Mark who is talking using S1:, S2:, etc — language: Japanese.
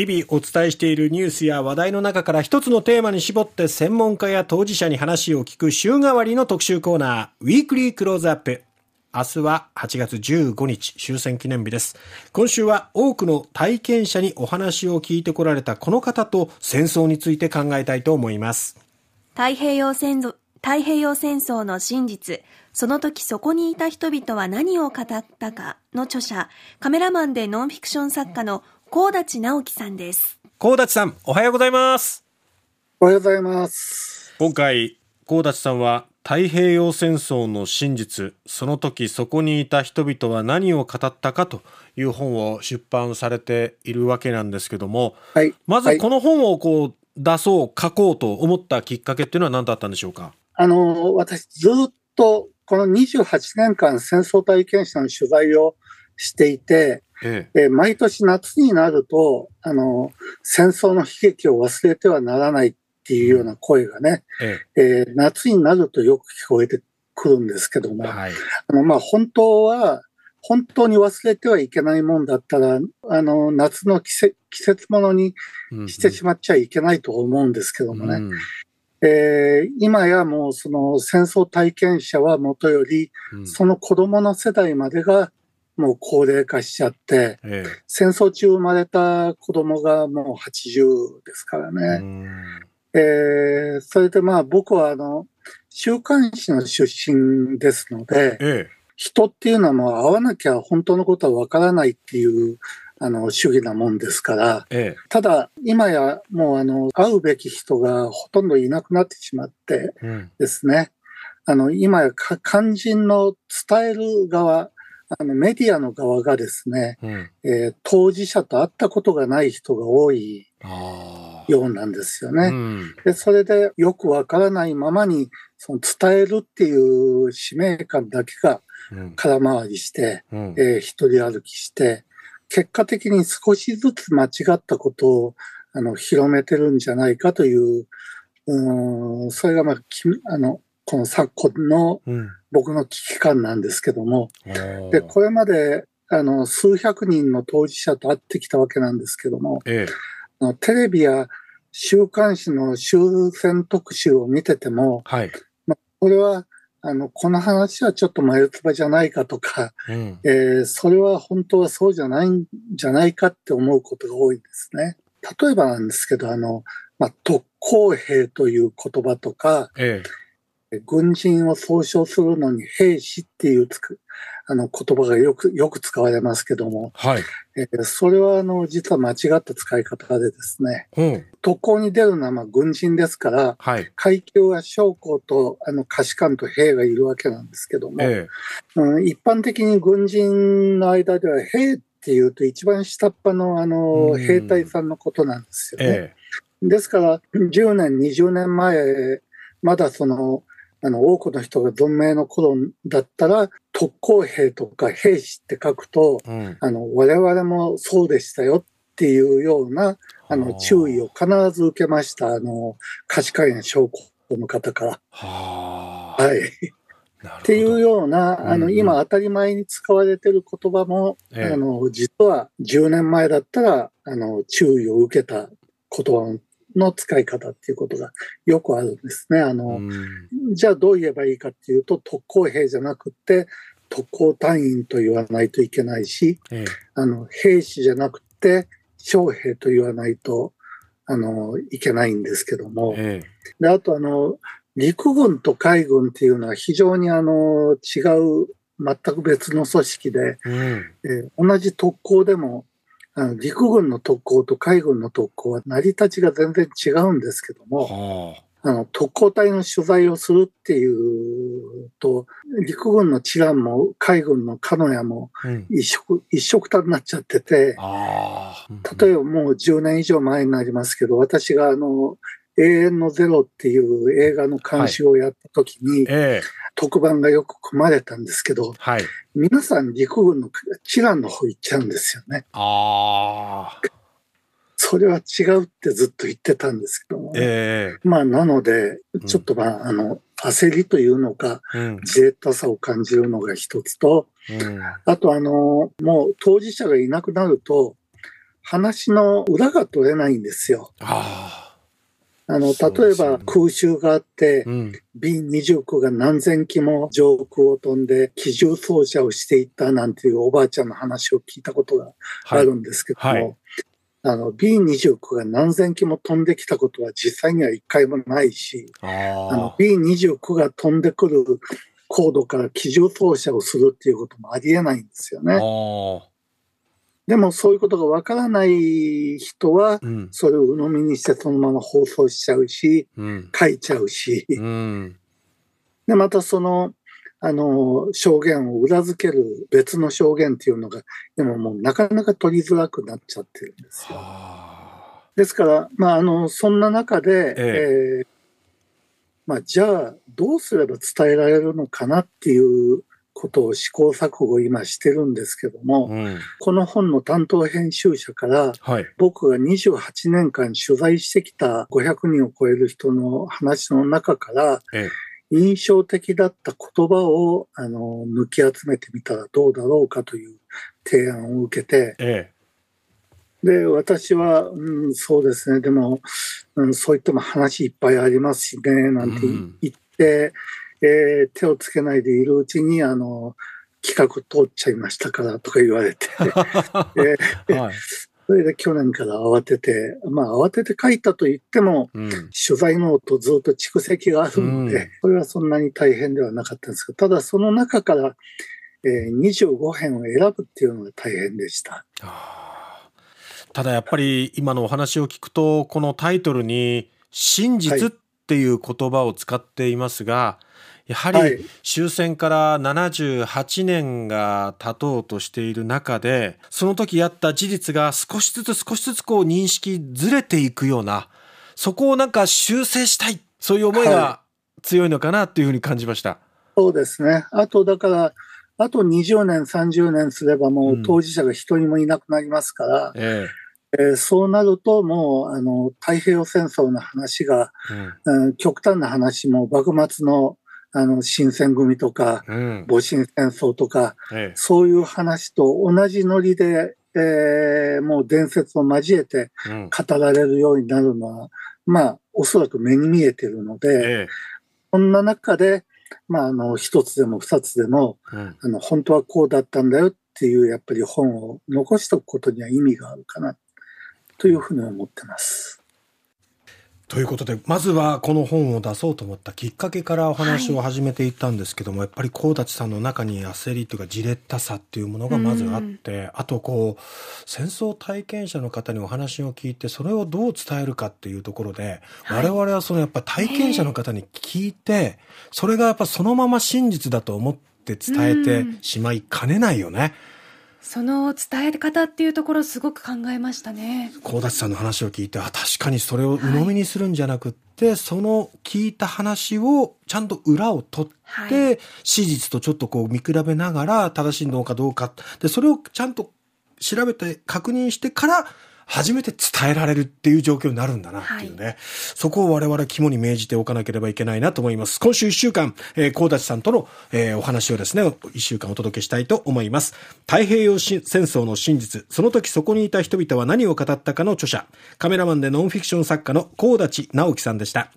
S1: 日々お伝えしているニュースや話題の中から一つのテーマに絞って専門家や当事者に話を聞く週替わりの特集コーナー、ウィークリークローズアップ。明日は8月15日終戦記念日です。今週は多くの体験者にお話を聞いてこられたこの方と戦争について考えたいと思います。
S2: 太平洋戦争太平洋戦争の真実、その時そこにいた人々は何を語ったかの著者、カメラマンでノンフィクション作家の高立直樹さんです。
S1: 高立さん、おはようございます。
S3: おはようございます。
S1: 今回、高立さんは太平洋戦争の真実その時そこにいた人々は何を語ったかという本を出版されているわけなんですけども、はい、まずこの本をこう出そう書こうと思ったきっかけっていうのは何だったんでしょうか？
S3: あの私ずっとこの28年間戦争体験者の取材をしていて、ええ。毎年夏になるとあの戦争の悲劇を忘れてはならないっていうような声がね、ええ。えー、夏になるとよく聞こえてくるんですけども、はい、あのまあ、本当は、本当に忘れてはいけないもんだったら、あの夏の季節季節ものにしてしまっちゃいけないと思うんですけどもね。うん。えー、今やもうその戦争体験者はもとより、うん、その子供の世代までがもう高齢化しちゃって、ええ、戦争中生まれた子供がもう80ですからね。えー、それでまあ僕はあの、週刊誌の出身ですので、ええ、人っていうのはもう会わなきゃ本当のことはわからないっていうあの主義なもんですから、ええ、ただ今やもうあの会うべき人がほとんどいなくなってしまってですね、うん、あの今や肝心の伝える側、あのメディアの側がですね、うん、えー、当事者と会ったことがない人が多いようなんですよね。うん、でそれでよくわからないままにその伝えるっていう使命感だけが空回りして、うん、えー、一人歩きして、結果的に少しずつ間違ったことをあの広めてるんじゃないかという、うんそれが、まあ、きあのこの昨今の僕の危機感なんですけども、うん、でこれまであの数百人の当事者と会ってきたわけなんですけども、ええ、テレビや週刊誌の終戦特集を見てても、はい。まあ、これはあのこの話はちょっと眉唾じゃないかとか、うん、えー、それは本当はそうじゃないんじゃないかって思うことが多いんですね。例えばなんですけど、あの、まあ、特攻兵という言葉とか、ええ、軍人を総称するのに兵士っていうつくあの言葉がよくよく使われますけども、はい。えー、それはあの実は間違った使い方でですね、うん、特攻に出るのはまあ軍人ですから、はい、階級は将校とあの下士官と兵がいるわけなんですけども、えー、うん、一般的に軍人の間では兵っていうと一番下っ端のあの兵隊さんのことなんですよね。えー、ですから10年20年前まだそのあの、多くの人が存命の頃だったら、特攻兵とか兵士って書くと、うん、あの、我々もそうでしたよっていうような、あの、注意を必ず受けました。あの、貸会の将校の方から。ははい。っていうような、あの、今当たり前に使われてる言葉も、あの、実は10年前だったら、あの、注意を受けた言葉の使い方っていうことがよくあるんですね。あの、じゃあどう言えばいいかっていうと、特攻兵じゃなくて、特攻隊員と言わないといけないし、ええ、あの、兵士じゃなくて、将兵と言わないと、あの、いけないんですけども、え、で、あとあの、陸軍と海軍っていうのは非常にあの、違う、全く別の組織で、うん、え同じ特攻でもあの陸軍の特攻と海軍の特攻は成り立ちが全然違うんですけども、あ。の特攻隊の取材をするっていうと、陸軍の知覧も海軍の鹿屋も一色、うん、一色たになっちゃってて、例えばもう10年以上前になりますけど、私があの、永遠のゼロっていう映画の監修をやった時に、はいえ。ー、特番がよく組まれたんですけど、はい、皆さん陸軍の知覧の方行っちゃうんですよね。ああ。それは違うってずっと言ってたんですけども、えー、まあなので、ちょっとまあ、あの、焦りというのか、うん、自衛たさを感じるのが一つと、うん、あとあの、もう当事者がいなくなると、話の裏が取れないんですよ。ああの、例えば空襲があって、うん、B29 が何千機も上空を飛んで機銃操作をしていったなんていうおばあちゃんの話を聞いたことがあるんですけども、はい。はい、あの B29 が何千機も飛んできたことは実際には一回もないし、あの B29 が飛んでくる高度から機銃操作をするっていうこともありえないんですよね。でもそういうことがわからない人は、それを鵜呑みにしてそのまま放送しちゃうし、うん、書いちゃうし、うん、で、またその、あの、証言を裏付ける別の証言っていうのが、でももうなかなか取りづらくなっちゃってるんですよ。ですから、まあ、あの、そんな中で、ええ。えー、まあ、じゃあ、どうすれば伝えられるのかなっていうことを試行錯誤今してるんですけども、うん、この本の担当編集者から、はい、僕が28年間取材してきた500人を超える人の話の中から、ええ、印象的だった言葉をあの抜き集めてみたらどうだろうかという提案を受けて、ええ、で、私は、うん、そうですね、でも、うん、そう言っても話いっぱいありますしね、なんて言って、うんえー、手をつけないでいるうちに、あの、企画通っちゃいましたからとか言われて、えーはい、それで去年から慌てて、まあ慌てて書いたと言っても、うん、取材ノートずっと蓄積があるので、うん、これはそんなに大変ではなかったんですけど、ただその中から、えー、25編を選ぶっていうのが大変でした。
S1: ただやっぱり今のお話を聞くと、このタイトルに真実っていう言葉を使っていますが、はいやはり終戦から78年が経とうとしている中でその時あった事実が少しずつ少しずつこう認識ずれていくようなそこをなんか修正したいそういう思いが強いのかなっていうふうに感じました。
S3: そうですね。あとだからあと20年30年すればもう当事者が一人もいなくなりますから、うんえ。えー、そうなると、もうあの太平洋戦争の話が、うん、極端な話も幕末のあの、新選組とか、うん、戊辰戦争とか、ええ、そういう話と同じノリで、えー、もう伝説を交えて語られるようになるのは、うん、まあ、おそらく目に見えてるので、え、そんな中で、まあ、あの、一つでも二つでも、うん、あの、本当はこうだったんだよっていう、やっぱり本を残しておくことには意味があるかな、というふうに思ってます。
S1: ということで、まずはこの本を出そうと思ったきっかけからお話を始めていったんですけども、はい、やっぱり高立さんの中に焦りというかじれったさっていうものがまずあって、あとこう、戦争体験者の方にお話を聞いて、それをどう伝えるかっていうところで、はい、我々はそのやっぱ体験者の方に聞いて、それがやっぱそのまま真実だと思って伝えてしまいかねないよね。
S2: その伝え方っていうところすごく考えましたね。
S1: 高立さんの話を聞いて、あ、確かにそれを鵜呑みにするんじゃなくって、はい、その聞いた話をちゃんと裏を取って、はい、史実とちょっとこう見比べながら正しいのかどうか。で、それをちゃんと調べて確認してから、初めて伝えられるっていう状況になるんだなっていうね。はい、そこを我々肝に銘じておかなければいけないなと思います。今週一週間、えー、高立さんとの、えー、お話をですね、一週間お届けしたいと思います。太平洋戦争の真実、その時そこにいた人々は何を語ったかの著者、カメラマンでノンフィクション作家の高立直樹さんでした。